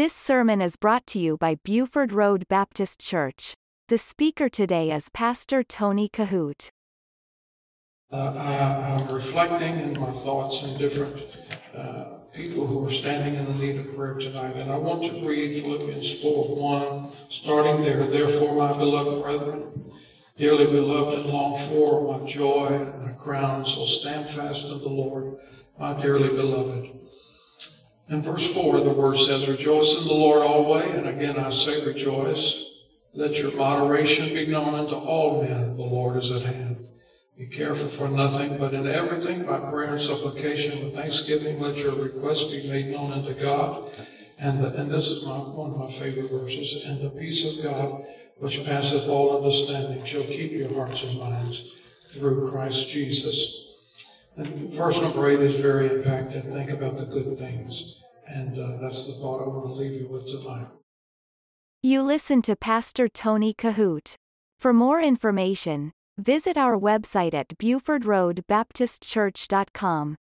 This sermon is brought to you by Buford Road Baptist Church. The speaker today is Pastor Tony Kohout. Uh, I, I'm reflecting in my thoughts on different uh, people who are standing in the need of prayer tonight. And I want to read Philippians 4 1, starting there. Therefore, my beloved brethren, dearly beloved and longed for, my joy and my crown, so stand fast in the Lord, my dearly beloved. In verse 4, the word says, Rejoice in the Lord always. And again, I say, Rejoice. Let your moderation be known unto all men. The Lord is at hand. Be careful for nothing, but in everything by prayer and supplication with thanksgiving, let your requests be made known unto God. And, the, and this is my, one of my favorite verses. And the peace of God, which passeth all understanding, shall keep your hearts and minds through Christ Jesus. And verse number eight is very impactful. Think about the good things. And uh, that's the thought I want to leave you with tonight. You listen to Pastor Tony Kohout. For more information, visit our website at BufordRoadBaptistChurch.com.